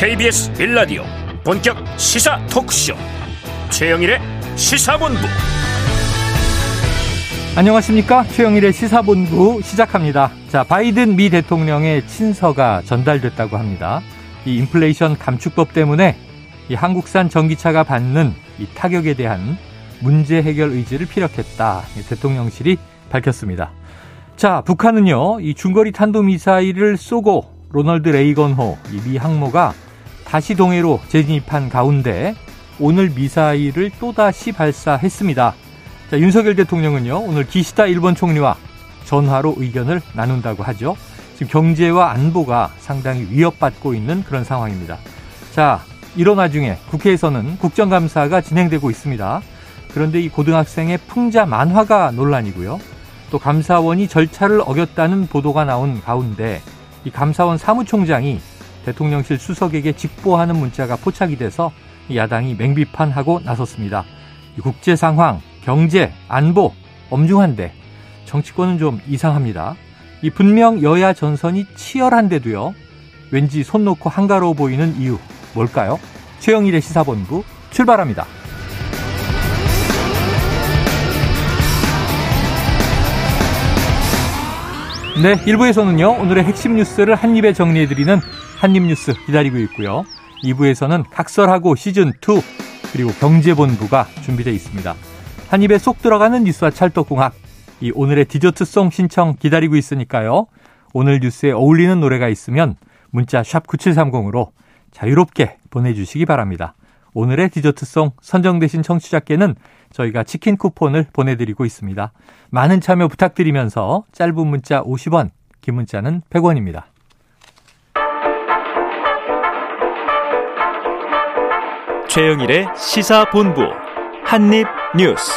KBS 빌라디오 본격 시사 토크쇼. 최영일의 시사본부. 안녕하십니까? 최영일의 시사본부 시작합니다. 자 바이든 미 대통령의 친서가 전달됐다고 합니다. 이 인플레이션 감축법 때문에 이 한국산 전기차가 받는 이 타격에 대한 문제 해결 의지를 피력했다. 대통령실이 밝혔습니다. 자 북한은요 이 중거리 탄도미사일을 쏘고 로널드 레이건호 미 항모가 다시 동해로 재진입한 가운데 오늘 미사일을 또다시 발사했습니다. 자, 윤석열 대통령은요, 오늘 기시다 일본 총리와 전화로 의견을 나눈다고 하죠. 지금 경제와 안보가 상당히 위협받고 있는 그런 상황입니다. 자, 이런 와중에 국회에서는 국정감사가 진행되고 있습니다. 그런데 이 고등학생의 풍자 만화가 논란이고요. 또 감사원이 절차를 어겼다는 보도가 나온 가운데 이 감사원 사무총장이 대통령실 수석에게 직보하는 문자가 포착이 돼서 야당이 맹비판하고 나섰습니다. 국제 상황, 경제, 안보 엄중한데 정치권은 좀 이상합니다. 이 분명 여야 전선이 치열한데도요. 왠지 손 놓고 한가로워 보이는 이유 뭘까요? 최영일의 시사본부 출발합니다. 네, 1부에서는요, 오늘의 핵심 뉴스를 한입에 정리해드리는 한입뉴스 기다리고 있고요. 2부에서는 각설하고 시즌2, 그리고 경제본부가 준비되어 있습니다. 한 입에 쏙 들어가는 뉴스와 찰떡궁합, 이 오늘의 디저트송 신청 기다리고 있으니까요. 오늘 뉴스에 어울리는 노래가 있으면 문자 샵 9730으로 자유롭게 보내주시기 바랍니다. 오늘의 디저트송 선정되신 청취자께는 저희가 치킨 쿠폰을 보내드리고 있습니다. 많은 참여 부탁드리면서 짧은 문자 50원, 긴 문자는 100원입니다. 최영일의 시사본부 한입뉴스.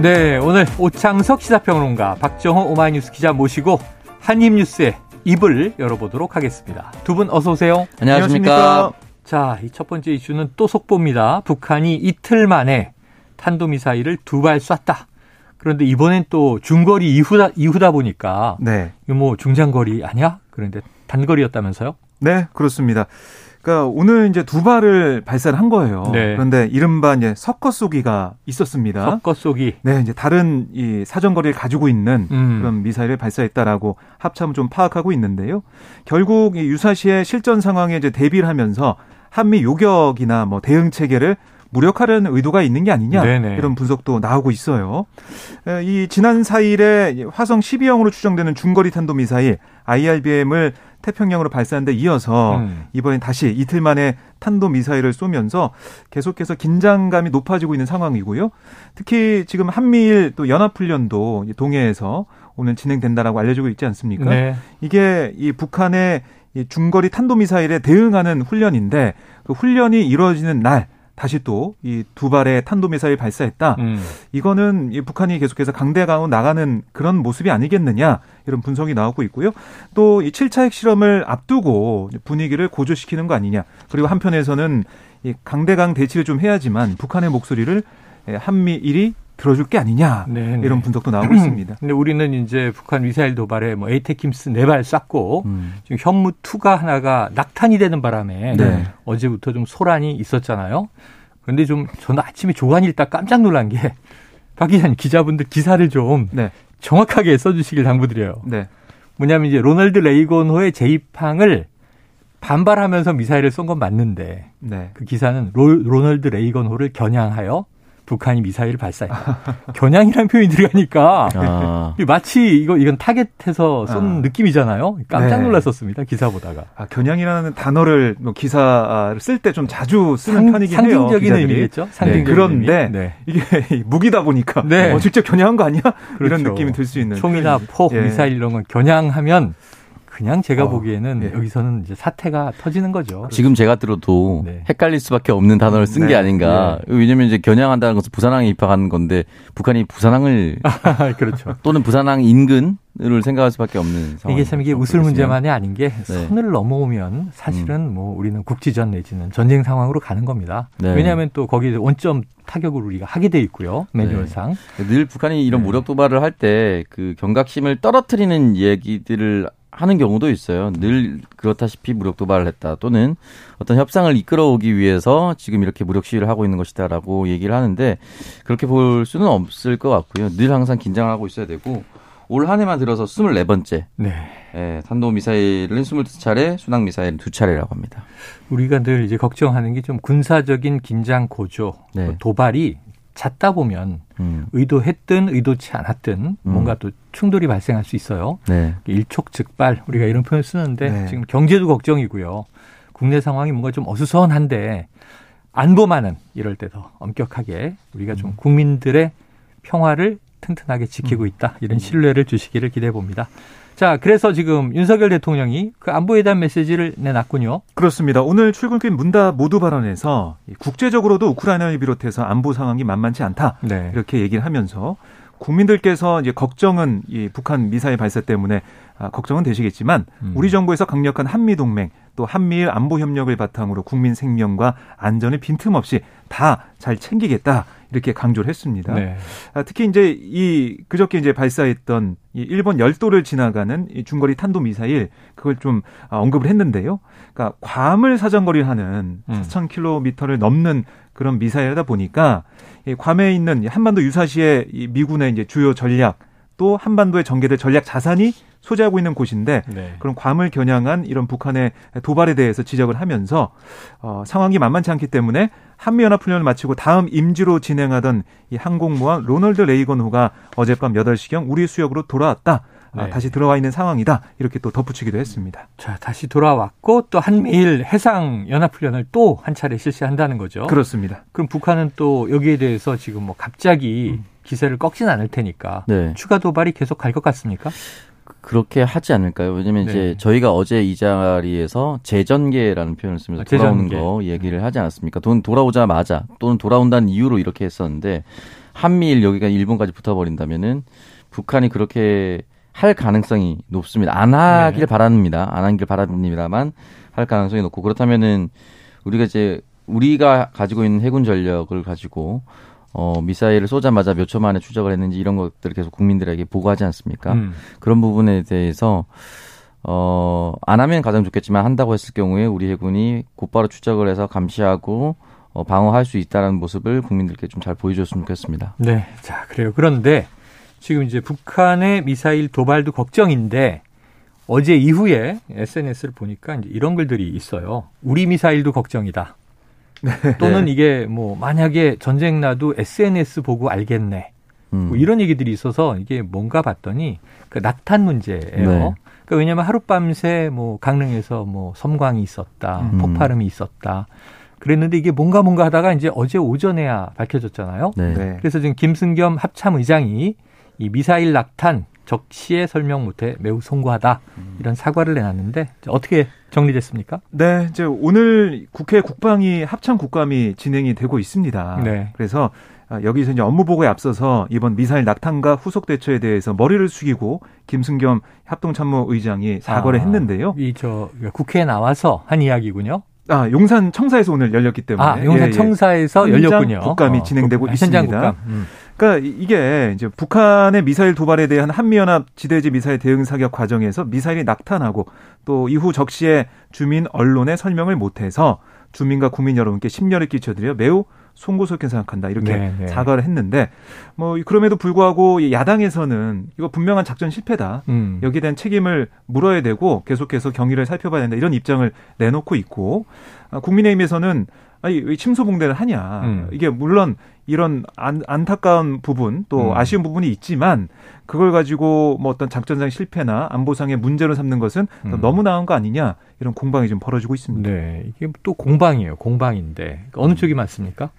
네, 오늘 오창석 시사평론가 박정호 오마이뉴스 기자 모시고 한입뉴스의 입을 열어보도록 하겠습니다. 두 분 어서 오세요. 안녕하십니까. 자, 이 첫 번째 이슈는 또 속보입니다. 북한이 이틀 만에 탄도미사일을 두 발 쐈다. 그런데 이번엔 또 중거리 이후다, 이후다 보니까. 네. 이거 뭐 중장거리 아니야? 그런데 단거리였다면서요? 네, 그렇습니다. 그러니까 오늘 이제 두 발을 발사를 한 거예요. 네. 그런데 이른바 이제 섞어 쏘기가 있었습니다. 섞어 쏘기. 네, 이제 다른 이 사정거리를 가지고 있는 음. 그런 미사일을 발사했다라고 합참을 좀 파악하고 있는데요. 결국 이 유사시의 실전 상황에 이제 대비를 하면서 한미 요격이나 뭐 대응 체계를 무력화라는 의도가 있는 게 아니냐 네네. 이런 분석도 나오고 있어요. 이 지난 4일에 화성 12형으로 추정되는 중거리 탄도 미사일 IRBM을 태평양으로 발사한 데 이어서 음. 이번엔 다시 이틀 만에 탄도 미사일을 쏘면서 계속해서 긴장감이 높아지고 있는 상황이고요. 특히 지금 한미일 또 연합훈련도 동해에서 오늘 진행된다라고 알려지고 있지 않습니까? 네. 이게 이 북한의 이 중거리 탄도미사일에 대응하는 훈련인데 그 훈련이 이루어지는 날 다시 또 이 두 발의 탄도미사일 발사했다. 음. 이거는 이 북한이 계속해서 강대강으로 나가는 그런 모습이 아니겠느냐 이런 분석이 나오고 있고요. 또 이 7차 핵실험을 앞두고 분위기를 고조시키는 거 아니냐. 그리고 한편에서는 이 강대강 대치를 좀 해야지만 북한의 목소리를 한미일이 들어줄 게 아니냐 네네. 네. 이런 분석도 나오고 있습니다. 근데 우리는 이제 북한 미사일 도발에 뭐 ATACMS 네 발 쐈고 음. 지금 현무 two가 하나가 낙탄이 되는 바람에 네. 어제부터 좀 소란이 있었잖아요. 그런데 좀 저는 아침에 조간 읽다 깜짝 놀란 게 박 기자님 기자분들 기사를 좀 네. 정확하게 써주시길 당부드려요. 네. 뭐냐면 이제 로널드 레이건호의 재입항을 반발하면서 미사일을 쏜 건 맞는데 네. 그 기사는 로, 로널드 레이건호를 겨냥하여 북한이 미사일을 발사했다. 겨냥이라는 표현이 들어가니까 아. 마치 이거 이건 타겟해서 쏜 아. 느낌이잖아요. 깜짝 네. 놀랐었습니다. 기사 보다가. 아, 겨냥이라는 단어를 뭐 기사를 쓸때 좀 자주 쓰는 상, 편이긴 상징적인 해요. 의미겠죠. 네. 상징적인 네. 그런데 네. 이게 무기다 보니까 네. 어, 직접 겨냥한 거 아니야? 그렇죠. 이런 느낌이 들 수 있는. 총이나 포, 예. 미사일 이런 건 겨냥하면 그냥 제가 어, 보기에는 네. 여기서는 이제 사태가 터지는 거죠. 지금 제가 들어도 네. 헷갈릴 수밖에 없는 단어를 쓴게 네. 아닌가. 네. 왜냐면 이제 겨냥한다는 것은 부산항에 입학하는 건데 북한이 부산항을 그렇죠. 또는 부산항 인근 을 생각할 수밖에 없는 상황. 이게 참 이게 웃을 문제만이 아닌 게 네. 선을 넘어오면 사실은 음. 뭐 우리는 국지전 내지는 전쟁 상황으로 가는 겁니다. 네. 왜냐하면 또 거기 원점 타격을 우리가 하게 돼 있고요 매뉴얼상. 네. 늘 북한이 이런 무력 도발을 할 때 그 경각심을 떨어뜨리는 얘기들을 하는 경우도 있어요. 늘 그렇다시피 무력 도발을 했다 또는 어떤 협상을 이끌어오기 위해서 지금 이렇게 무력 시위를 하고 있는 것이다라고 얘기를 하는데 그렇게 볼 수는 없을 것 같고요. 늘 항상 긴장을 하고 있어야 되고 올 한 해만 들어서 24번째. 네. 예, 탄도 미사일은 22차례, 순항 미사일은 2차례라고 합니다. 우리가 늘 이제 걱정하는 게 좀 군사적인 긴장 고조, 네. 도발이 잦다 보면 음. 의도했든 의도치 않았든 음. 뭔가 또 충돌이 발생할 수 있어요. 네. 일촉즉발 우리가 이런 표현 을 쓰는데 네. 지금 경제도 걱정이고요. 국내 상황이 뭔가 좀 어수선한데 안보만은 이럴 때 더 엄격하게 우리가 좀 음. 국민들의 평화를 튼튼하게 지키고 음. 있다 이런 신뢰를 주시기를 기대해 봅니다. 자, 그래서 지금 윤석열 대통령이 그 안보에 대한 메시지를 내놨군요. 그렇습니다. 오늘 출근길 문답 모두 발언에서 국제적으로도 우크라이나를 비롯해서 안보 상황이 만만치 않다. 네. 이렇게 얘기를 하면서 국민들께서 이제 걱정은 이 북한 미사일 발사 때문에 아, 걱정은 되시겠지만 음. 우리 정부에서 강력한 한미 동맹 또 한미일 안보 협력을 바탕으로 국민 생명과 안전을 빈틈없이 다 잘 챙기겠다. 이렇게 강조를 했습니다. 네. 아, 특히 이제 이 그저께 이제 발사했던 이 일본 열도를 지나가는 이 중거리 탄도 미사일 그걸 좀 아, 언급을 했는데요. 그러니까 괌을 사정거리를 하는 음. 4,000km를 넘는 그런 미사일이다 보니까 이 괌에 있는 한반도 유사시의 이 미군의 이제 주요 전략 또 한반도에 전개될 전략 자산이 소재하고 있는 곳인데 네. 그런 괌을 겨냥한 이런 북한의 도발에 대해서 지적을 하면서 어, 상황이 만만치 않기 때문에 한미연합 훈련을 마치고 다음 임지로 진행하던 이 항공모함 로널드 레이건호가 어젯밤 8시경 우리 수역으로 돌아왔다. 아, 네. 다시 들어와 있는 상황이다. 이렇게 또 덧붙이기도 했습니다. 자, 다시 돌아왔고 또 한미일 해상 연합 훈련을 또 한 차례 실시한다는 거죠. 그렇습니다. 그럼 북한은 또 여기에 대해서 지금 뭐 갑자기 음. 기세를 꺾진 않을 테니까 네. 추가 도발이 계속 갈 것 같습니까? 그렇게 하지 않을까요? 왜냐면 네. 이제 저희가 어제 이 자리에서 재전개라는 표현을 쓰면서 아, 돌아오는 거 얘기를 하지 않았습니까? 돈 돌아오자마자 또는 돌아온다는 이유로 이렇게 했었는데 한미일 여기가 일본까지 붙어버린다면은 북한이 그렇게 할 가능성이 높습니다. 안 하길 네. 바랍니다. 안 하길 바랍니다만 할 가능성이 높고 그렇다면은 우리가 이제 우리가 가지고 있는 해군 전력을 가지고 어, 미사일을 쏘자마자 몇 초 만에 추적을 했는지 이런 것들을 계속 국민들에게 보고하지 않습니까? 음. 그런 부분에 대해서 어, 안 하면 가장 좋겠지만 한다고 했을 경우에 우리 해군이 곧바로 추적을 해서 감시하고 어, 방어할 수 있다는 모습을 국민들께 좀 잘 보여줬으면 좋겠습니다. 네. 자, 그래요. 그런데 지금 이제 북한의 미사일 도발도 걱정인데 어제 이후에 SNS를 보니까 이제 이런 글들이 있어요. 우리 미사일도 걱정이다. 네. 또는 네. 이게 뭐 만약에 전쟁 나도 SNS 보고 알겠네. 뭐 음. 뭐 이런 얘기들이 있어서 이게 뭔가 봤더니 그 낙탄 문제예요. 네. 그러니까 왜냐하면 하룻밤새 뭐 강릉에서 뭐 섬광이 있었다, 음. 폭발음이 있었다. 그랬는데 이게 뭔가 뭔가 하다가 이제 어제 오전에야 밝혀졌잖아요. 네. 네. 그래서 지금 김승겸 합참 의장이 이 미사일 낙탄 적시에 설명 못해 매우 송구하다 이런 사과를 내놨는데 어떻게 정리됐습니까? 네, 이제 오늘 국회 국방위 합참 국감이 진행이 되고 있습니다. 네. 그래서 아, 여기서 이제 업무 보고에 앞서서 이번 미사일 낙탄과 후속 대처에 대해서 머리를 숙이고 김승겸 합동참모의장이 사과를 아, 했는데요. 이 저 국회에 나와서 한 이야기군요. 아, 용산 청사에서 오늘 열렸기 때문에. 아, 용산 예, 예. 청사에서 열렸군요. 국감이 어, 진행되고 어, 있습니다. 국감. 음. 그러니까 이게 이제 북한의 미사일 도발에 대한 한미연합 지대지 미사일 대응 사격 과정에서 미사일이 낙탄하고 또 이후 적시에 주민 언론에 설명을 못해서 주민과 국민 여러분께 심려를 끼쳐드려 매우 송구스럽게 생각한다 이렇게 네, 네. 사과를 했는데 뭐 그럼에도 불구하고 야당에서는 이거 분명한 작전 실패다 음. 여기에 대한 책임을 물어야 되고 계속해서 경위를 살펴봐야 된다 이런 입장을 내놓고 있고 아, 국민의힘에서는 아니 왜 침소봉대를 하냐 음. 이게 물론 이런 안, 안타까운 부분 또 음. 아쉬운 부분이 있지만 그걸 가지고 뭐 어떤 작전상 실패나 안보상의 문제로 삼는 것은 음. 너무 나은 거 아니냐 이런 공방이 좀 벌어지고 있습니다. 네, 이게 또 공방이에요. 공방인데 어느 쪽이 맞습니까?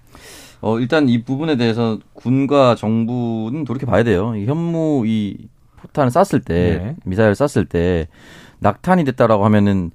어 일단 이 부분에 대해서 군과 정부는 그렇게 봐야 돼요. 이 현무 이 포탄을 쐈을 때 네. 미사일을 쐈을 때 낙탄이 됐다라고 하면은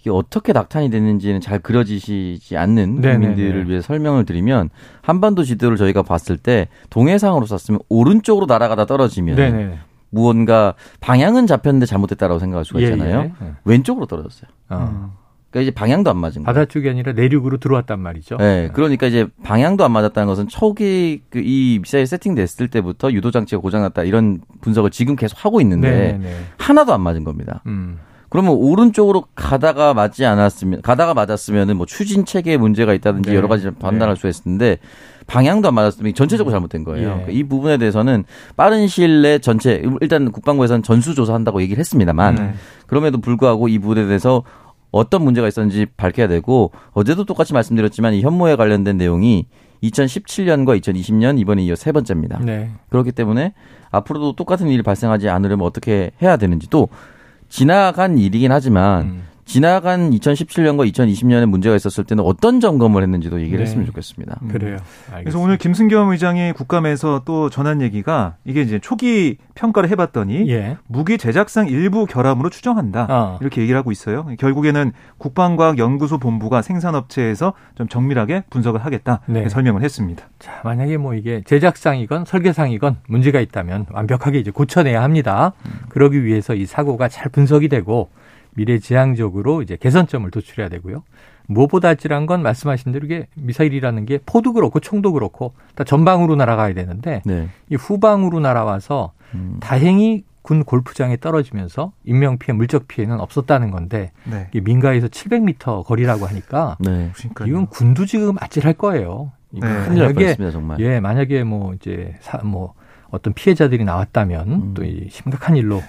이게 어떻게 낙탄이 됐는지는 잘 그려지시지 않는 네네네. 국민들을 위해 설명을 드리면 한반도 지도를 저희가 봤을 때 동해상으로 쐈으면 오른쪽으로 날아가다 떨어지면 네네. 무언가 방향은 잡혔는데 잘못됐다라고 생각할 수가 예, 있잖아요. 예, 예. 왼쪽으로 떨어졌어요. 어. 그러니까 이제 방향도 안 맞은 거예요. 바다 쪽이 아니라 내륙으로 들어왔단 말이죠. 네, 그러니까 이제 방향도 안 맞았다는 것은 초기 그 이 미사일 세팅됐을 때부터 유도 장치가 고장났다 이런 분석을 지금 계속 하고 있는데 네네. 하나도 안 맞은 겁니다. 음. 그러면 오른쪽으로 가다가 맞지 않았으면 가다가 맞았으면은 뭐 추진 체계에 문제가 있다든지 네. 여러 가지 판단할 네. 수 있었는데 방향도 안 맞았으면 전체적으로 잘못된 거예요. 예. 그러니까 이 부분에 대해서는 빠른 시일 내에 전체 일단 국방부에서는 전수 조사한다고 얘기를 했습니다만 네. 그럼에도 불구하고 이 부분에 대해서 어떤 문제가 있었는지 밝혀야 되고 어제도 똑같이 말씀드렸지만 이 현모에 관련된 내용이 2017년과 2020년 이번에 이어 세 번째입니다. 네. 그렇기 때문에 앞으로도 똑같은 일이 발생하지 않으려면 어떻게 해야 되는지 또 지나간 일이긴 하지만 음. 지나간 2017년과 2020년에 문제가 있었을 때는 어떤 점검을 했는지도 얘기를 네. 했으면 좋겠습니다. 음. 그래요. 알겠습니다. 그래서 오늘 김승겸 의장이 국감에서 또 전한 얘기가 이게 이제 초기 평가를 해봤더니 예. 무기 제작상 일부 결함으로 추정한다 어. 이렇게 얘기를 하고 있어요. 결국에는 국방과학연구소 본부가 생산업체에서 좀 정밀하게 분석을 하겠다 네. 설명을 했습니다. 자 만약에 뭐 이게 제작상이건 설계상이건 문제가 있다면 완벽하게 이제 고쳐내야 합니다. 음. 그러기 위해서 이 사고가 잘 분석이 되고 미래지향적으로 이제 개선점을 도출해야 되고요. 무엇보다 아찔한 건 말씀하신 대로 이게 미사일이라는 게 포도 그렇고 총도 그렇고 다 전방으로 날아가야 되는데 네. 이 후방으로 날아와서 음. 다행히 군 골프장에 떨어지면서 인명 피해, 물적 피해는 없었다는 건데 네. 이 민가에서 700m 거리라고 하니까 네. 이건 군도 지금 아찔할 거예요. 네. 큰일 날 뻔했습니다 정말. 예, 만약에 뭐 이제 사, 뭐 어떤 피해자들이 나왔다면 음. 또이 심각한 일로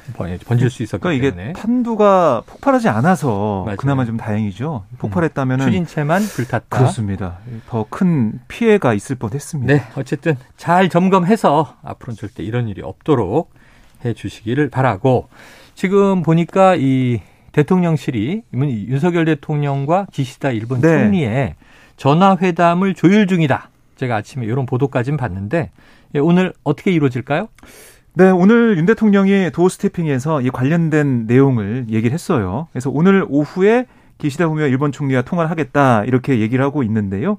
번질 수 있었기 그러니까 때문에 이게 탄두가 폭발하지 않아서 맞아요. 그나마 좀 다행이죠. 폭발했다면 음. 추진체만 불탔다. 그렇습니다. 더 큰 피해가 있을 뻔했습니다. 네, 어쨌든 잘 점검해서 앞으로는 절대 이런 일이 없도록 해 주시기를 바라고 지금 보니까 이 대통령실이 윤석열 대통령과 기시다 일본 네. 총리의 전화 회담을 조율 중이다. 제가 아침에 이런 보도까지는 봤는데 예, 오늘 어떻게 이루어질까요? 네, 오늘 윤 대통령이 도어 스태핑에서 이 관련된 내용을 얘기를 했어요. 그래서 오늘 오후에 기시다 후미오 일본 총리와 통화를 하겠다 이렇게 얘기를 하고 있는데요.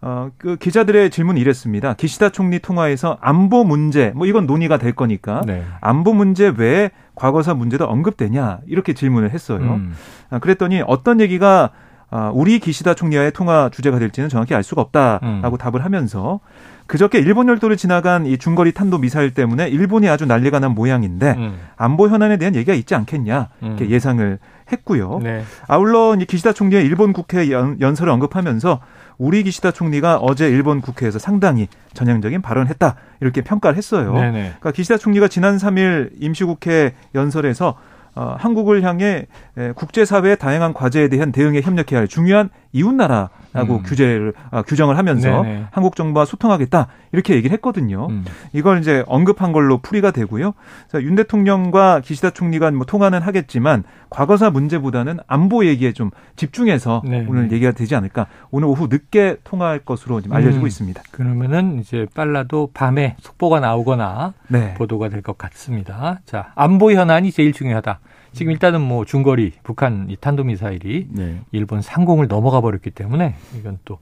어, 그 기자들의 질문이 이랬습니다. 기시다 총리 통화에서 안보 문제, 뭐 이건 논의가 될 거니까 네. 안보 문제 외에 과거사 문제도 언급되냐 이렇게 질문을 했어요. 음. 아, 그랬더니 어떤 얘기가 아, 우리 기시다 총리와의 통화 주제가 될지는 정확히 알 수가 없다라고 음. 답을 하면서 그저께 일본 열도를 지나간 이 중거리 탄도 미사일 때문에 일본이 아주 난리가 난 모양인데 음. 안보 현안에 대한 얘기가 있지 않겠냐 이렇게 음. 예상을 했고요. 네. 아울러 이 기시다 총리의 일본 국회 연, 연설을 언급하면서 우리 기시다 총리가 어제 일본 국회에서 상당히 전향적인 발언했다 이렇게 평가를 했어요. 네네. 그러니까 기시다 총리가 지난 3일 임시국회 연설에서 어, 한국을 향해 국제사회의 다양한 과제에 대한 대응에 협력해야 할 중요한 이웃나라 라고 음. 규제를 아, 규정을 하면서 네네. 한국 정부와 소통하겠다 이렇게 얘기를 했거든요. 음. 이걸 이제 언급한 걸로 풀이가 되고요. 자, 윤 대통령과 기시다 총리가 뭐 통화는 하겠지만 과거사 문제보다는 안보 얘기에 좀 집중해서 네네. 오늘 얘기가 되지 않을까. 오늘 오후 늦게 통화할 것으로 지금 알려지고 음. 있습니다. 그러면은 이제 빨라도 밤에 속보가 나오거나 네. 보도가 될 것 같습니다. 자, 안보 현안이 제일 중요하다. 지금 일단은 뭐 중거리 북한 이 탄도미사일이 네. 일본 상공을 넘어가 버렸기 때문에 이건 또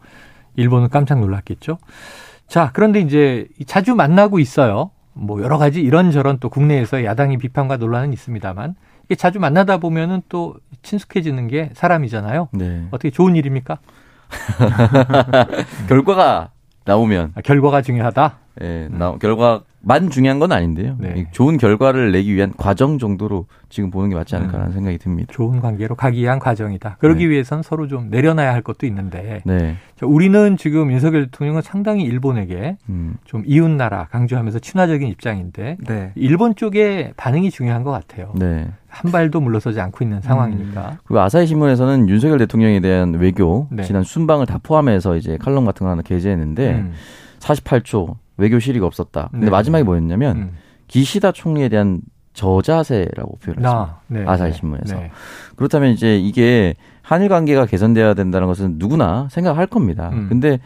일본은 깜짝 놀랐겠죠. 자, 그런데 이제 자주 만나고 있어요. 뭐 여러 가지 이런저런 또 국내에서 야당의 비판과 논란은 있습니다만 이게 자주 만나다 보면은 또 친숙해지는 게 사람이잖아요. 네. 어떻게 좋은 일입니까? 결과가 나오면 아, 결과가 중요하다. 예, 나, 결과 만 중요한 건 아닌데요. 네. 좋은 결과를 내기 위한 과정 정도로 지금 보는 게 맞지 않을까라는 음. 생각이 듭니다. 좋은 관계로 가기 위한 과정이다. 그러기 네. 위해선 서로 좀 내려놔야 할 것도 있는데 네. 우리는 지금 윤석열 대통령은 상당히 일본에게 음. 좀 이웃 나라 강조하면서 친화적인 입장인데 네. 일본 쪽의 반응이 중요한 것 같아요. 네. 한 발도 물러서지 않고 있는 상황이니까. 음. 그리고 아사히 신문에서는 윤석열 대통령에 대한 외교 네. 지난 순방을 다 포함해서 이제 칼럼 같은 거 하나 게재했는데 음. 48초 외교 실의가 없었다. 근데 네. 마지막에 뭐였냐면 음. 기시다 총리에 대한 저자세라고 표현했습니다. 아, 네, 아사히 네. 신문에서. 네. 그렇다면 이제 이게 한일 관계가 개선돼야 된다는 것은 누구나 생각할 겁니다. 음. 근데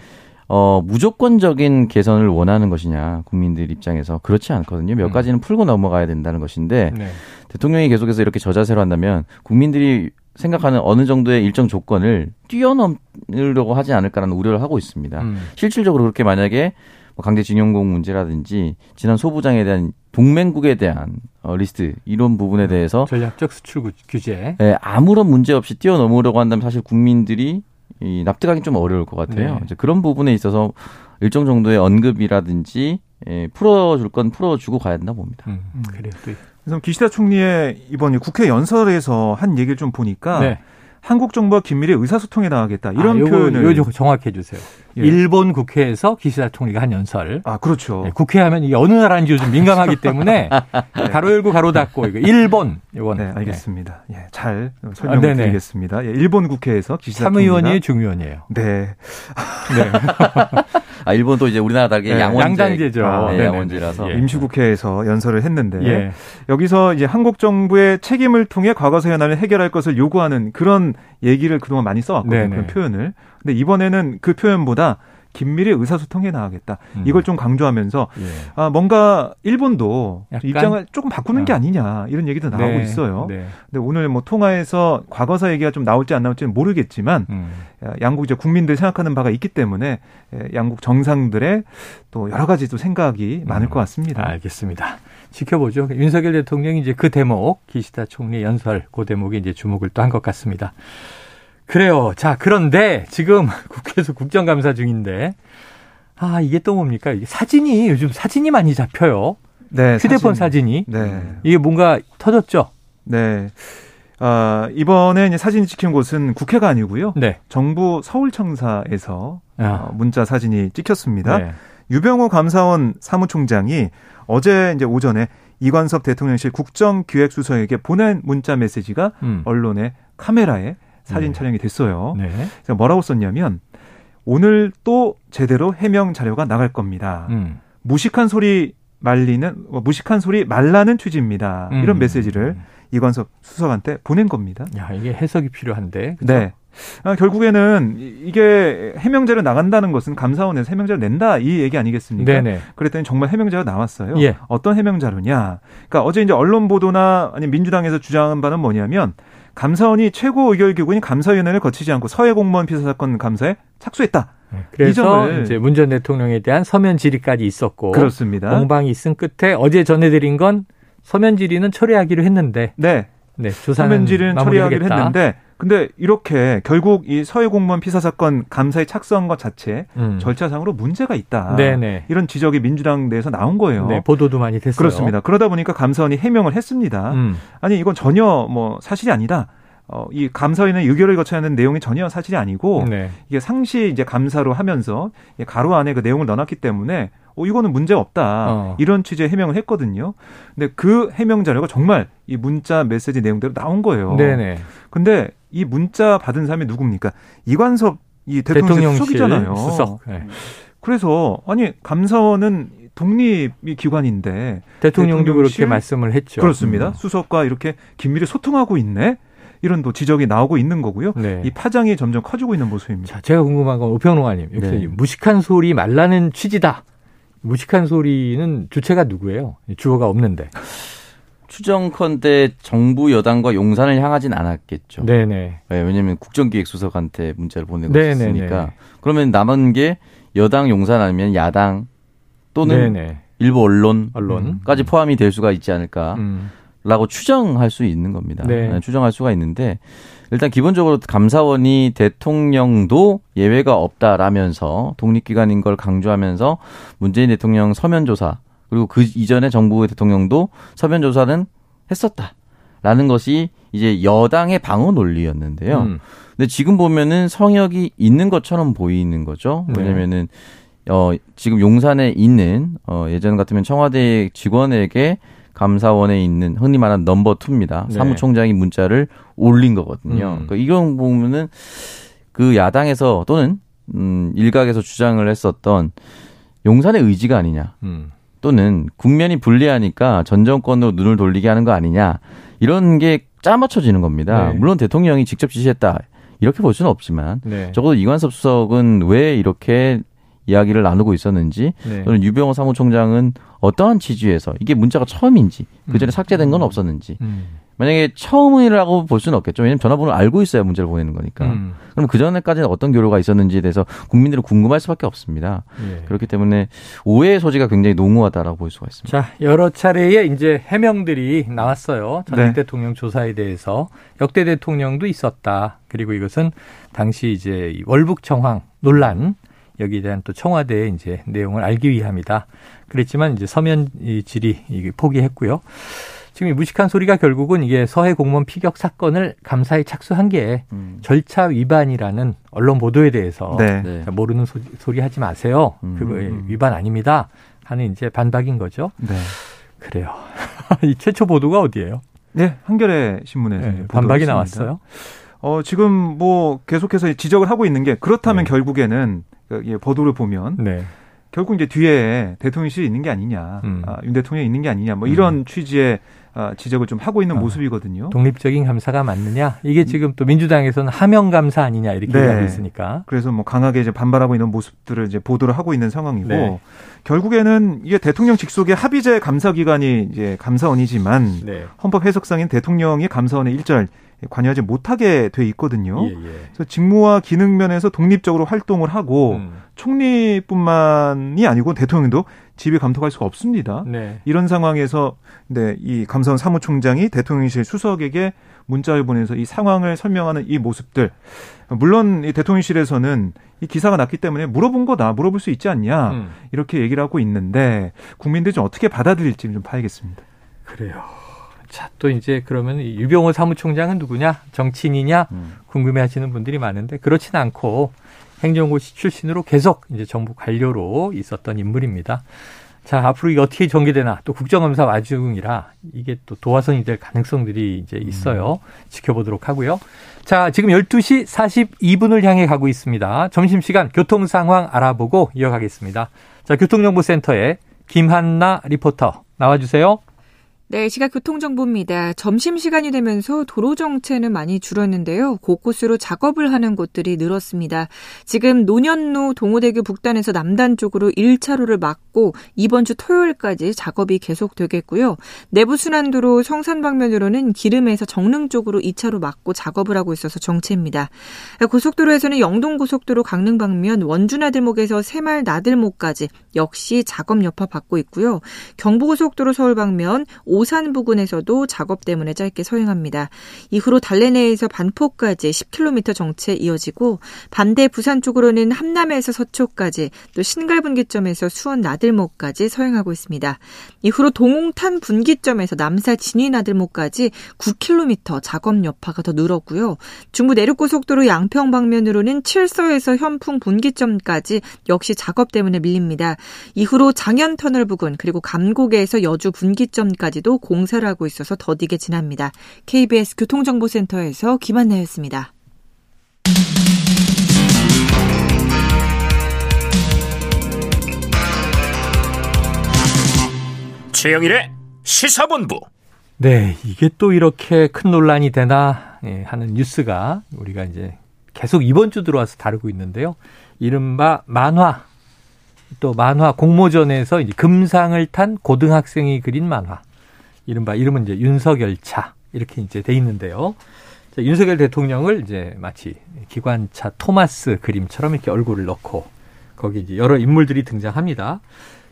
어, 무조건적인 개선을 원하는 것이냐, 국민들 입장에서. 그렇지 않거든요. 몇 음. 가지는 풀고 넘어가야 된다는 것인데, 네. 대통령이 계속해서 이렇게 저자세로 한다면, 국민들이 생각하는 어느 정도의 일정 조건을 뛰어넘으려고 하지 않을까라는 우려를 하고 있습니다. 음. 실질적으로 그렇게 만약에 뭐 강제징용공 문제라든지 지난 소부장에 대한 동맹국에 대한 어, 리스트 이런 부분에 음, 대해서 전략적 수출 규제 네, 아무런 문제 없이 뛰어넘으려고 한다면 사실 국민들이 이 납득하기 좀 어려울 것 같아요. 네. 이제 그런 부분에 있어서 일정 정도의 언급이라든지 예, 풀어줄 건 풀어주고 가야 된다 봅니다. 음, 음. 그래요. 그래서 기시다 총리의 이번 국회 연설에서 한 얘기를 좀 보니까 네. 한국 정부와 긴밀히 의사소통에 나가겠다 이런 아, 요거, 표현을 요 정확해 주세요. 예. 일본 국회에서 기시다 총리가 한 연설. 아 그렇죠. 네, 국회 하면 이게 어느 나라인지 요즘 민감하기 때문에 네. 가로 열고 가로 닫고 이거 일본 이건. 네 알겠습니다. 네. 예, 잘 설명드리겠습니다. 아, 예, 일본 국회에서 기시다 참의원이 중의원이에요. 네. 네. 아 일본 도 이제 우리나라 다르게 네, 양원제, 양당제죠. 아, 네, 양원제라서 예. 임시국회에서 연설을 했는데 예. 여기서 이제 한국 정부의 책임을 통해 과거사 현안을 해결할 것을 요구하는 그런 얘기를 그동안 많이 써왔거든요. 그런 표현을. 근데 이번에는 그 표현보다 긴밀히 의사소통해 나가겠다. 음. 이걸 좀 강조하면서 예. 아 뭔가 일본도 입장을 조금 바꾸는 아. 게 아니냐 이런 얘기도 나오고 네. 있어요. 네. 근데 오늘 뭐 통화에서 과거사 얘기가 좀 나올지 안 나올지는 모르겠지만 음. 양국 이제 국민들 생각하는 바가 있기 때문에 양국 정상들의 또 여러 가지 또 생각이 음. 많을 것 같습니다. 알겠습니다. 지켜보죠. 윤석열 대통령이 이제 그 대목 기시다 총리 연설 그 대목에 이제 주목을 또 한 것 같습니다. 그래요. 자, 그런데 지금 국회에서 국정감사 중인데 아, 이게 또 뭡니까? 이게 사진이 요즘 사진이 많이 잡혀요. 네. 휴대폰 사진. 이 네. 이게 뭔가 터졌죠? 네. 아, 이번에 이제 사진이 찍힌 곳은 국회가 아니고요. 네. 정부 서울청사에서 아. 문자 사진이 찍혔습니다. 네. 유병호 감사원 사무총장이 어제 이제 오전에 이관섭 대통령실 국정기획수석에게 보낸 문자 메시지가 음. 언론의 카메라에 사진 네. 촬영이 됐어요. 네. 그래서 뭐라고 썼냐면 오늘 또 제대로 해명 자료가 나갈 겁니다. 음. 무식한 소리 말리는 뭐 무식한 소리 말라는 취지입니다. 음. 이런 메시지를 이관섭 수석한테 보낸 겁니다. 야 이게 해석이 필요한데. 그쵸? 네. 아, 결국에는 이게 해명자료 나간다는 것은 감사원에서 해명자료 낸다 이 얘기 아니겠습니까? 네네. 그랬더니 정말 해명자가 나왔어요. 예. 어떤 해명자료냐? 그러니까 어제 이제 언론 보도나 아니 민주당에서 주장한 바는 뭐냐면 감사원이 최고 의결 기구인 감사위원회를 거치지 않고 서해 공무원 피사 사건 감사에 착수했다. 네, 그래서 이제 문 전 대통령에 대한 서면 질의까지 있었고 그렇습니다. 공방이 있은 끝에 어제 전해드린 건 서면 질의는 처리하기로 했는데 네. 네, 서면 질의는 처리하기로 했는데 근데 이렇게 결국 이 서해 공무원 피사 사건 감사에 착수한 것 자체 음. 절차상으로 문제가 있다. 네네. 이런 지적이 민주당 내에서 나온 거예요. 네, 보도도 많이 됐어요. 그렇습니다. 그러다 보니까 감사원이 해명을 했습니다. 음. 아니 이건 전혀 뭐 사실이 아니다. 어, 이 감사위는 의결을 거쳐야 하는 내용이 전혀 사실이 아니고 네. 이게 상시 이제 감사로 하면서 가로 안에 그 내용을 넣어놨기 때문에 어, 이거는 문제 없다. 어. 이런 취지의 해명을 했거든요. 근데 그 해명 자료가 정말 이 문자 메시지 내용대로 나온 거예요. 네네. 근데 이 문자 받은 사람이 누굽니까? 이관섭 이 대통령 수석이잖아요. 수석. 네. 그래서 아니 감사원은 독립이 기관인데 대통령도 그렇게 말씀을 했죠. 그렇습니다. 음. 수석과 이렇게 긴밀히 소통하고 있네. 이런 또 지적이 나오고 있는 거고요. 네. 이 파장이 점점 커지고 있는 모습입니다. 자, 제가 궁금한 건 오평롱아님 역시 네. 무식한 소리 말라는 취지다. 무식한 소리는 주체가 누구예요? 주어가 없는데. 추정컨대 정부 여당과 용산을 향하진 않았겠죠. 네네. 네, 왜냐하면 국정기획수석한테 문자를 보내고있으니까 그러면 남은 게 여당 용산 아니면 야당 또는 네네. 일부 언론까지 언론. 포함이 될 수가 있지 않을까. 음. 라고 추정할 수 있는 겁니다. 네. 네. 추정할 수가 있는데 일단 기본적으로 감사원이 대통령도 예외가 없다라면서 독립기관인 걸 강조하면서 문재인 대통령 서면 조사 그리고 그 이전에 정부 대통령도 서면 조사는 했었다 라는 것이 이제 여당의 방어 논리였는데요. 음. 근데 지금 보면은 성역이 있는 것처럼 보이는 거죠. 네. 왜냐면은 어 지금 용산에 있는 어 예전 같으면 청와대 직원에게 감사원에 있는 흔히 말하는 넘버 투입니다. 네. 사무총장이 문자를 올린 거거든요. 음. 그러니까 이건 보면은 그 야당에서 또는 음 일각에서 주장을 했었던 용산의 의지가 아니냐. 음. 또는 국면이 불리하니까 전 정권으로 눈을 돌리게 하는 거 아니냐. 이런 게 짜맞춰지는 겁니다. 네. 물론 대통령이 직접 지시했다. 이렇게 볼 수는 없지만 네. 적어도 이관섭 수석은 왜 이렇게 이야기를 나누고 있었는지 네. 또는 유병호 사무총장은 어떠한 취지에서 이게 문자가 처음인지 그 전에 음. 삭제된 건 없었는지 음. 만약에 처음이라고 볼 수는 없겠죠. 왜냐하면 전화번호를 알고 있어야 문제를 보내는 거니까. 음. 그럼 그 전에까지는 어떤 교류가 있었는지에 대해서 국민들은 궁금할 수밖에 없습니다. 예. 그렇기 때문에 오해의 소지가 굉장히 농후하다라고 볼 수가 있습니다. 자, 여러 차례의 이제 해명들이 나왔어요. 전직 네. 대통령 조사에 대해서 역대 대통령도 있었다. 그리고 이것은 당시 이제 월북 청황 논란 여기에 대한 또 청와대의 이제 내용을 알기 위함이다. 그랬지만 이제 서면 질의 포기했고요. 지금 이 무식한 소리가 결국은 이게 서해 공무원 피격 사건을 감사에 착수한 게 음. 절차 위반이라는 언론 보도에 대해서 네. 네. 모르는 소, 소리 하지 마세요. 음. 그거 위반 아닙니다. 하는 이제 반박인 거죠. 네. 그래요. 이 최초 보도가 어디예요? 네, 한겨레 신문에서 네, 반박이 나왔어요. 어, 지금 뭐 계속해서 지적을 하고 있는 게 그렇다면 네. 결국에는 그, 보도를 보면 네. 결국 이제 뒤에 대통령실이 있는 게 아니냐, 음. 아, 윤 대통령이 있는 게 아니냐, 뭐 이런 음. 취지의 아, 지적을 좀 하고 있는 어. 모습이거든요. 독립적인 감사가 맞느냐? 이게 지금 또 민주당에서는 하명 감사 아니냐 이렇게 네. 얘기하고 있으니까. 그래서 뭐 강하게 이제 반발하고 있는 모습들을 이제 보도를 하고 있는 상황이고 네. 결국에는 이게 대통령 직속의 합의제 감사기관이 이제 감사원이지만 네. 헌법 해석상인 대통령이 감사원의 일절 관여하지 못하게 돼 있거든요. 예, 예. 그래서 직무와 기능 면에서 독립적으로 활동을 하고 음. 총리뿐만이 아니고 대통령도 지휘 감독할 수가 없습니다. 네. 이런 상황에서 네, 이 감사원 사무총장이 대통령실 수석에게 문자를 보내서 이 상황을 설명하는 이 모습들 물론 이 대통령실에서는 이 기사가 났기 때문에 물어본 거다 물어볼 수 있지 않냐 음. 이렇게 얘기를 하고 있는데 국민들이 좀 어떻게 받아들일지 좀 봐야겠습니다. 그래요. 자, 또 이제 그러면 유병호 사무총장은 누구냐? 정치인이냐? 음. 궁금해 하시는 분들이 많은데 그렇진 않고 행정고시 출신으로 계속 이제 정부 관료로 있었던 인물입니다. 자, 앞으로 이게 어떻게 전개되나 또 국정감사 와중이라 이게 또 도화선이 될 가능성들이 이제 있어요. 음. 지켜보도록 하고요. 자, 지금 12시 42분을 향해 가고 있습니다. 점심시간 교통 상황 알아보고 이어가겠습니다. 자, 교통정보센터에 김한나 리포터 나와주세요. 네, 시각 교통정보입니다. 점심시간이 되면서 도로 정체는 많이 줄었는데요. 곳곳으로 작업을 하는 곳들이 늘었습니다. 지금 노년로 동호대교 북단에서 남단 쪽으로 1차로를 막고 이번 주 토요일까지 작업이 계속되겠고요. 내부순환도로 성산 방면으로는 기름에서 정릉 쪽으로 2차로 막고 작업을 하고 있어서 정체입니다. 고속도로에서는 영동고속도로 강릉 방면 원주나들목에서 새말 나들목까지 역시 작업 여파 받고 있고요. 경부고속도로 서울 방면 오산 부근에서도 작업 때문에 짧게 서행합니다. 이후로 달래내에서 반포까지 10km 정체 이어지고 반대 부산 쪽으로는 함남에서 서초까지 또 신갈분기점에서 수원 나들목까지 서행하고 있습니다. 이후로 동홍탄 분기점에서 남사 진위 나들목까지 9km 작업 여파가 더 늘었고요. 중부 내륙고속도로 양평 방면으로는 칠서에서 현풍 분기점까지 역시 작업 때문에 밀립니다. 이후로 장현터널 부근 그리고 감곡에서 여주 분기점까지 도 공사를 하고 있어서 더디게 지납니다. KBS 교통정보센터에서 김한나였습니다. 최영일의 시사본부. 네, 이게 또 이렇게 큰 논란이 되나 예, 하는 뉴스가 우리가 이제 계속 이번 주 들어와서 다루고 있는데요. 이른바 만화 또 만화 공모전에서 이제 금상을 탄 고등학생이 그린 만화. 이른바 이름은 이제 윤석열차 이렇게 이제 돼 있는데요. 자, 윤석열 대통령을 이제 마치 기관차 토마스 그림처럼 이렇게 얼굴을 넣고 거기 이제 여러 인물들이 등장합니다.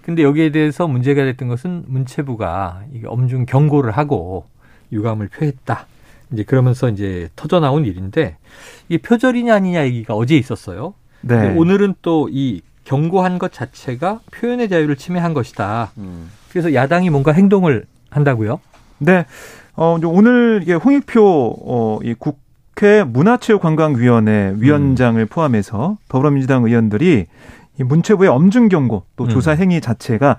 근데 여기에 대해서 문제가 됐던 것은 문체부가 이게 엄중 경고를 하고 유감을 표했다. 이제 그러면서 이제 터져 나온 일인데 이게 표절이냐 아니냐 얘기가 어제 있었어요. 네. 오늘은 또 이 경고한 것 자체가 표현의 자유를 침해한 것이다. 음. 그래서 야당이 뭔가 행동을 한다고요? 네. 어, 오늘 이게 홍익표 어, 이 국회 문화체육관광위원회 위원장을 음. 포함해서 더불어민주당 의원들이 이 문체부의 엄중 경고 또 음. 조사 행위 자체가 어,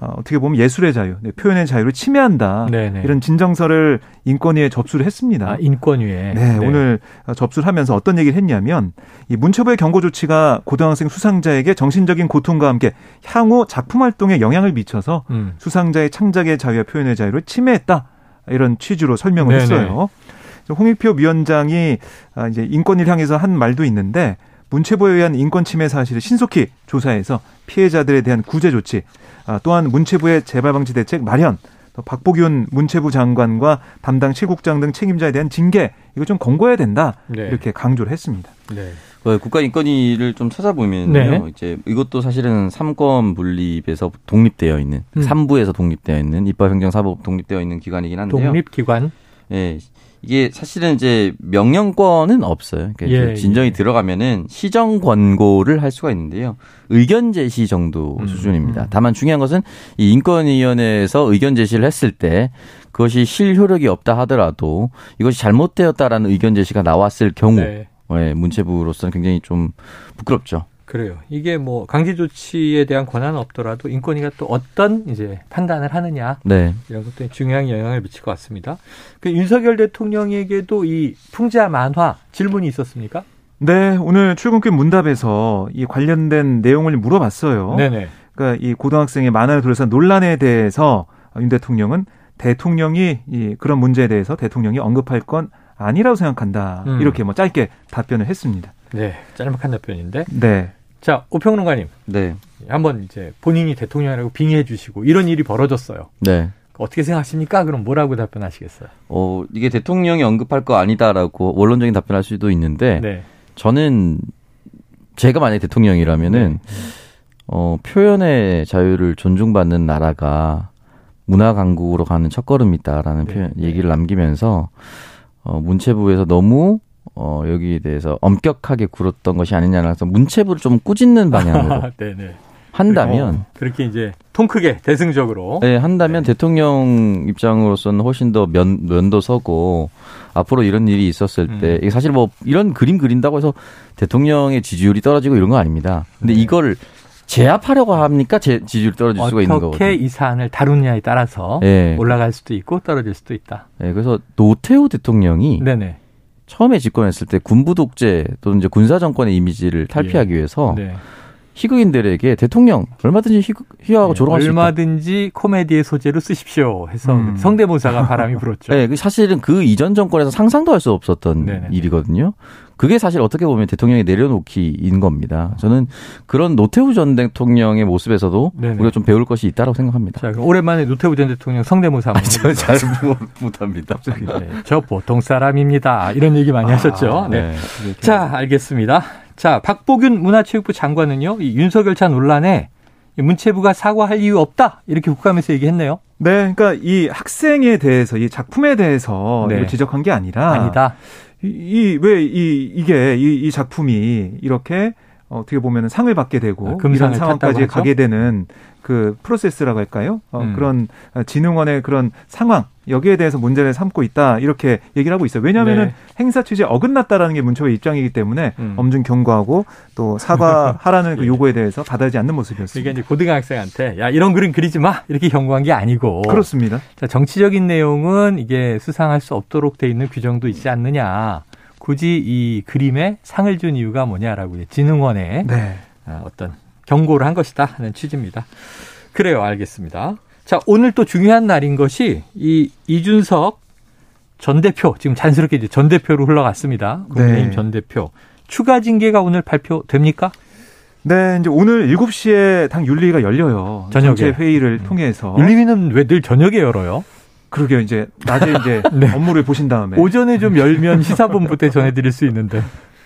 어떻게 보면 예술의 자유, 네, 표현의 자유를 침해한다. 네네. 이런 진정서를 인권위에 접수를 했습니다. 아, 인권위에. 네, 네, 오늘 접수를 하면서 어떤 얘기를 했냐면 이 문체부의 경고 조치가 고등학생 수상자에게 정신적인 고통과 함께 향후 작품 활동에 영향을 미쳐서 음. 수상자의 창작의 자유와 표현의 자유를 침해했다. 이런 취지로 설명을 네네. 했어요. 홍익표 위원장이 아, 이제 인권위를 향해서 한 말도 있는데 문체부에 의한 인권 침해 사실을 신속히 조사해서 피해자들에 대한 구제 조치, 아, 또한 문체부의 재발 방지 대책 마련, 또 박보균 문체부 장관과 담당 실국장 등 책임자에 대한 징계 이거 좀 권고해야 된다 네. 이렇게 강조를 했습니다. 네. 그 국가인권위를 좀 찾아보면요, 네. 이제 이것도 사실은 삼권 분립에서 독립되어 있는 음. 3부에서 독립되어 있는 입법행정사법 독립되어 있는 기관이긴 한데요. 독립기관. 예. 이게 사실은 이제 명령권은 없어요. 그러니까 예, 진정이 예. 들어가면은 시정 권고를 할 수가 있는데요. 의견 제시 정도 음, 수준입니다. 음. 다만 중요한 것은 이 인권위원회에서 의견 제시를 했을 때 그것이 실효력이 없다 하더라도 이것이 잘못되었다라는 의견 제시가 나왔을 경우 네. 예, 문체부로서는 굉장히 좀 부끄럽죠. 그래요. 이게 뭐 강제 조치에 대한 권한은 없더라도 인권위가 또 어떤 이제 판단을 하느냐 네. 이런 것도 중요한 영향을 미칠 것 같습니다. 그 윤석열 대통령에게도 이 풍자 만화 질문이 있었습니까? 네, 오늘 출근길 문답에서 이 관련된 내용을 물어봤어요. 네네. 그러니까 이 고등학생의 만화를 둘러싼 논란에 대해서 윤 대통령은 대통령이 이 그런 문제에 대해서 대통령이 언급할 건 아니라고 생각한다. 음. 이렇게 뭐 짧게 답변을 했습니다. 네, 짤막한 답변인데. 네. 자, 오평론가님. 네. 한번 이제 본인이 대통령이라고 빙의해 주시고 이런 일이 벌어졌어요. 네. 어떻게 생각하십니까? 그럼 뭐라고 답변하시겠어요? 어, 이게 대통령이 언급할 거 아니다라고 원론적인 답변할 수도 있는데 네. 저는 제가 만약에 대통령이라면은 네. 어, 표현의 자유를 존중받는 나라가 문화 강국으로 가는 첫걸음이다라는 네. 표현 얘기를 남기면서 어, 문체부에서 너무 어, 여기에 대해서 엄격하게 굴었던 것이 아니냐라서 문체부를 좀 꾸짖는 방향으로 네네. 한다면 어, 그렇게 이제 통 크게 대승적으로 네 한다면 네. 대통령 입장으로서는 훨씬 더 면, 면도 서고 앞으로 이런 일이 있었을 음. 때 이게 사실 뭐 이런 그림 그린다고 해서 대통령의 지지율이 떨어지고 이런 거 아닙니다. 근데 네. 이걸 제압하려고 합니까? 제 지지율이 떨어질 수가 있는 거거든요. 어떻게 이 사안을 다루느냐에 따라서 네. 올라갈 수도 있고 떨어질 수도 있다. 네, 그래서 노태우 대통령이 네네. 처음에 집권했을 때 군부 독재 또는 이제 군사 정권의 이미지를 탈피하기 예. 위해서 네. 희극인들에게 대통령 얼마든지 희극하고 네, 조롱할 수 있다. 얼마든지 코미디의 소재로 쓰십시오 해서 음. 성대모사가 바람이 불었죠. 네, 그 사실은 그 이전 정권에서 상상도 할 수 없었던 네네. 일이거든요. 그게 사실 어떻게 보면 대통령이 내려놓기인 겁니다. 저는 그런 노태우 전 대통령의 모습에서도 네네. 우리가 좀 배울 것이 있다고 생각합니다. 자, 오랜만에 노태우 전 대통령 성대모사 한번 잘 못합니다. 네, 저 보통 사람입니다. 이런 얘기 많이 아, 하셨죠. 네. 네. 자, 알겠습니다. 자, 박보균 문화체육부 장관은요, 이 윤석열 차 논란에 문체부가 사과할 이유 없다 이렇게 국감에서 얘기했네요. 네, 그러니까 이 학생에 대해서 이 작품에 대해서 네. 지적한 게 아니라 아니다. 이왜이 이, 이 게 이, 이 작품이 이렇게 어떻게 보면 상을 받게 되고 아, 이런 상황까지 가게 되는 그 프로세스라고 할까요? 어, 음. 그런 진흥원의 그런 상황 여기에 대해서 문제를 삼고 있다 이렇게 얘기를 하고 있어요. 왜냐하면은 네. 행사 취지에 어긋났다라는 게 문체부의 입장이기 때문에 음. 엄중 경고하고 또 사과하라는 그 예. 요구에 대해서 받아지 않는 모습이었습니다. 이게 이제 고등학생한테 야 이런 그림 그리지 마 이렇게 경고한 게 아니고 그렇습니다. 자 정치적인 내용은 이게 수상할 수 없도록 돼 있는 규정도 있지 않느냐. 굳이 이 그림에 상을 준 이유가 뭐냐라고 진흥원에 네. 아, 어떤 경고를 한 것이다 하는 취지입니다. 그래요, 알겠습니다. 자, 오늘 또 중요한 날인 것이 이 이준석 전 대표 지금 자연스럽게 이제 전 대표로 흘러갔습니다. 국민의힘 네. 전 대표 추가 징계가 오늘 발표됩니까? 네, 이제 오늘 7시에 당 윤리가 열려요. 저녁에 회의를 음. 통해서. 윤리위는 왜 늘 저녁에 열어요? 그러게요. 이제 낮에 이제 네. 업무를 보신 다음에 오전에 좀 열면 시사본부 때 전해드릴 수 있는데.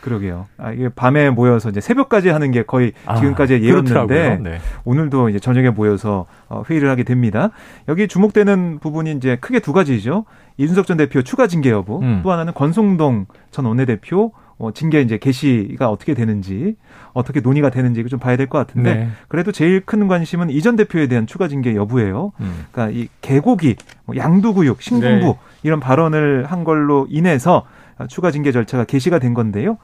그러게요. 아, 이게 밤에 모여서 이제 새벽까지 하는 게 거의 아, 지금까지의 예였는데 네. 오늘도 이제 저녁에 모여서 어, 회의를 하게 됩니다. 여기 주목되는 부분이 이제 크게 두 가지죠. 이준석 전 대표 추가 징계 여부, 음. 또 하나는 권성동 전 원내대표 어, 징계 이제 개시가 어떻게 되는지 어떻게 논의가 되는지 이거 좀 봐야 될 것 같은데 네. 그래도 제일 큰 관심은 이전 대표에 대한 추가 징계 여부예요. 음. 그러니까 이 개고기, 뭐 양두구육, 신군부 네. 이런 발언을 한 걸로 인해서 추가 징계 절차가 개시가 된 건데요.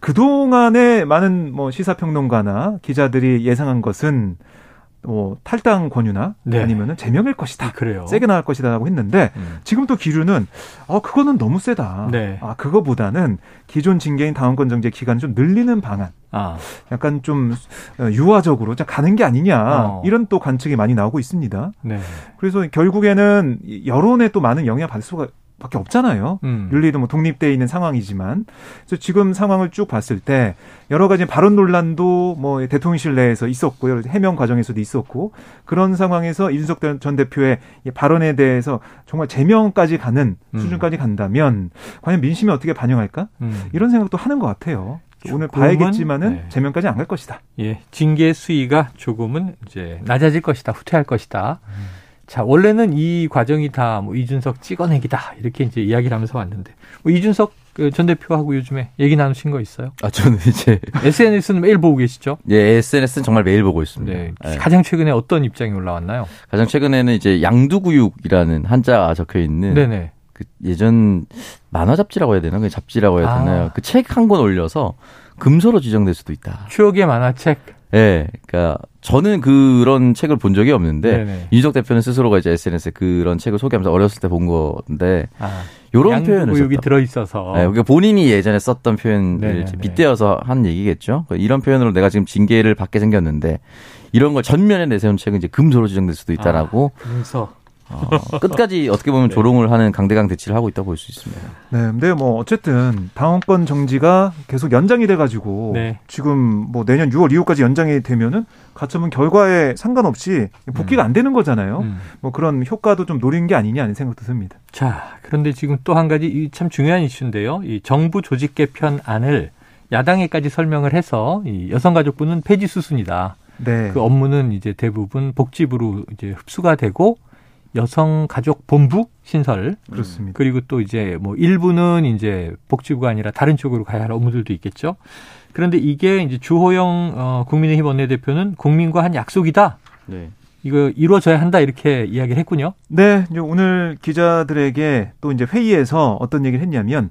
그동안에 많은 뭐 시사평론가나 기자들이 예상한 것은 뭐 탈당 권유나 네. 아니면은 제명일 것이다. 그래요. 세게 나갈 것이다라고 했는데 음. 지금 또 기류는 어 그거는 너무 세다. 네. 아 그거보다는 기존 징계인 당원권 정지 기간 좀 늘리는 방안. 아. 약간 좀 유화적으로 가는 게 아니냐 어. 이런 또 관측이 많이 나오고 있습니다. 네. 그래서 결국에는 여론에 또 많은 영향을 받을 수가 밖에 없잖아요. 음. 윤리도 뭐 독립돼 있는 상황이지만 그래서 지금 상황을 쭉 봤을 때 여러 가지 발언 논란도 뭐 대통령실 내에서 있었고 해명 과정에서도 있었고 그런 상황에서 이준석 전 대표의 발언에 대해서 정말 제명까지 가는 음. 수준까지 간다면 과연 민심이 어떻게 반영할까 음. 이런 생각도 하는 것 같아요. 오늘 봐야겠지만은 네. 제명까지 안 갈 것이다. 예, 징계 수위가 조금은 이제 낮아질 것이다, 후퇴할 것이다. 음. 자, 원래는 이 과정이 다 뭐 이준석 찍어내기다. 이렇게 이제 이야기를 하면서 왔는데. 뭐 이준석 그전 대표하고 요즘에 얘기 나누신 거 있어요? 아, 저는 이제. SNS는 매일 보고 계시죠? 예, SNS는 정말 매일 보고 있습니다. 네. 네. 가장 최근에 어떤 입장이 올라왔나요? 가장 최근에는 이제 양두구육이라는 한자가 적혀 있는. 네네. 그 예전 만화 잡지라고 해야 되나? 그 잡지라고 해야 되나요? 아. 그책 한 권 올려서 금서로 지정될 수도 있다. 추억의 만화책? 예, 네, 그러니까 저는 그런 책을 본 적이 없는데 네네. 이준석 대표는 스스로가 이제 SNS에 그런 책을 소개하면서 어렸을 때 본 건데 아, 요런 표현을 여기 들어 있어서 네, 그러니까 본인이 예전에 썼던 표현을 빗대어서 한 얘기겠죠. 그러니까 이런 표현으로 내가 지금 징계를 받게 생겼는데 이런 걸 전면에 내세운 책은 이제 금소로 지정될 수도 있다라고 아, 금서 어, 끝까지 어떻게 보면 네. 조롱을 하는 강대강 대치를 하고 있다 볼 수 있습니다. 네, 근데 뭐 어쨌든 당원권 정지가 계속 연장이 돼가지고 네. 지금 뭐 내년 6월 이후까지 연장이 되면은 가처분 결과에 상관없이 복귀가 음. 안 되는 거잖아요. 음. 뭐 그런 효과도 좀 노린 게 아니냐 하는 생각도 듭니다. 자, 그런데 지금 또 한 가지 참 중요한 이슈인데요. 이 정부 조직 개편안을 야당에까지 설명을 해서 이 여성가족부는 폐지 수순이다. 네. 그 업무는 이제 대부분 복지부로 이제 흡수가 되고 여성 가족 본부 신설 그렇습니다. 그리고 또 이제 뭐 일부는 이제 복지부가 아니라 다른 쪽으로 가야 할 업무들도 있겠죠. 그런데 이게 이제 주호영 어, 국민의힘 원내대표는 국민과 한 약속이다. 네. 이거 이루어져야 한다 이렇게 이야기를 했군요. 네, 오늘 기자들에게 또 이제 회의에서 어떤 얘기를 했냐면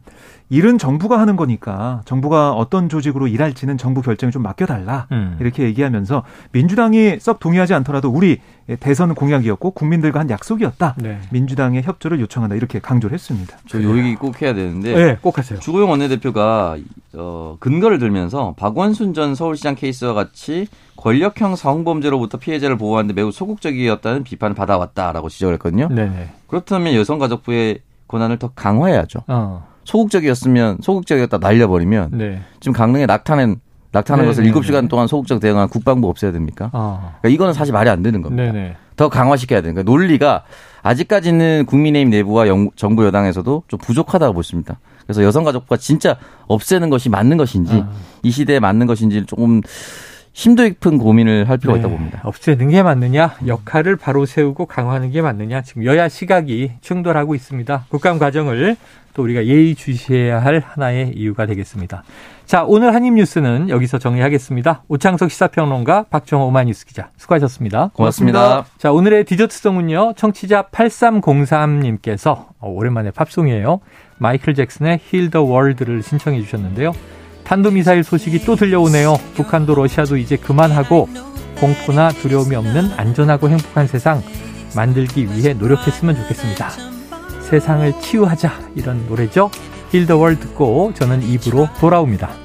일은 정부가 하는 거니까 정부가 어떤 조직으로 일할지는 정부 결정에 좀 맡겨달라 음. 이렇게 얘기하면서 민주당이 썩 동의하지 않더라도 우리 대선 공약이었고 국민들과 한 약속이었다. 네. 민주당의 협조를 요청한다 이렇게 강조를 했습니다. 저요 얘기 꼭 해야 되는데 네, 꼭 하세요. 주호영 원내대표가 어, 근거를 들면서 박원순 전 서울시장 케이스와 같이 권력형 성범죄로부터 피해자를 보호하는데 매우 소극적이었다는 비판을 받아왔다라고 지적을 했거든요. 네네. 그렇다면 여성가족부의 권한을 더 강화해야죠. 어. 소극적이었으면 소극적이었다 날려버리면 네. 지금 강릉에 낙타는 낙타하는 것을 7시간 동안 소극적 대응한 국방부 없애야 됩니까? 어. 그러니까 이거는 사실 말이 안 되는 겁니다. 네네. 더 강화시켜야 되는 거예요. 논리가 아직까지는 국민의힘 내부와 영, 정부 여당에서도 좀 부족하다고 보십니다. 그래서 여성가족부가 진짜 없애는 것이 맞는 것인지 어. 이 시대에 맞는 것인지 조금 심도 깊은 고민을 할 필요가 네. 있다고 봅니다. 없애는 게 맞느냐, 역할을 바로 세우고 강화하는 게 맞느냐, 지금 여야 시각이 충돌하고 있습니다. 국감 과정을 또 우리가 예의주시해야 할 하나의 이유가 되겠습니다. 자, 오늘 한입뉴스는 여기서 정리하겠습니다. 오창석 시사평론가 박정호 오마이뉴스 기자 수고하셨습니다. 고맙습니다. 고맙습니다. 자, 오늘의 디저트 song은요. 청취자 8303님께서 어, 오랜만에 팝송이에요. 마이클 잭슨의 Heal the World를 신청해 주셨는데요. 탄도미사일 소식이 또 들려오네요. 북한도 러시아도 이제 그만하고 공포나 두려움이 없는 안전하고 행복한 세상 만들기 위해 노력했으면 좋겠습니다. 세상을 치유하자 이런 노래죠. 힐더월 듣고 저는 입으로 돌아옵니다.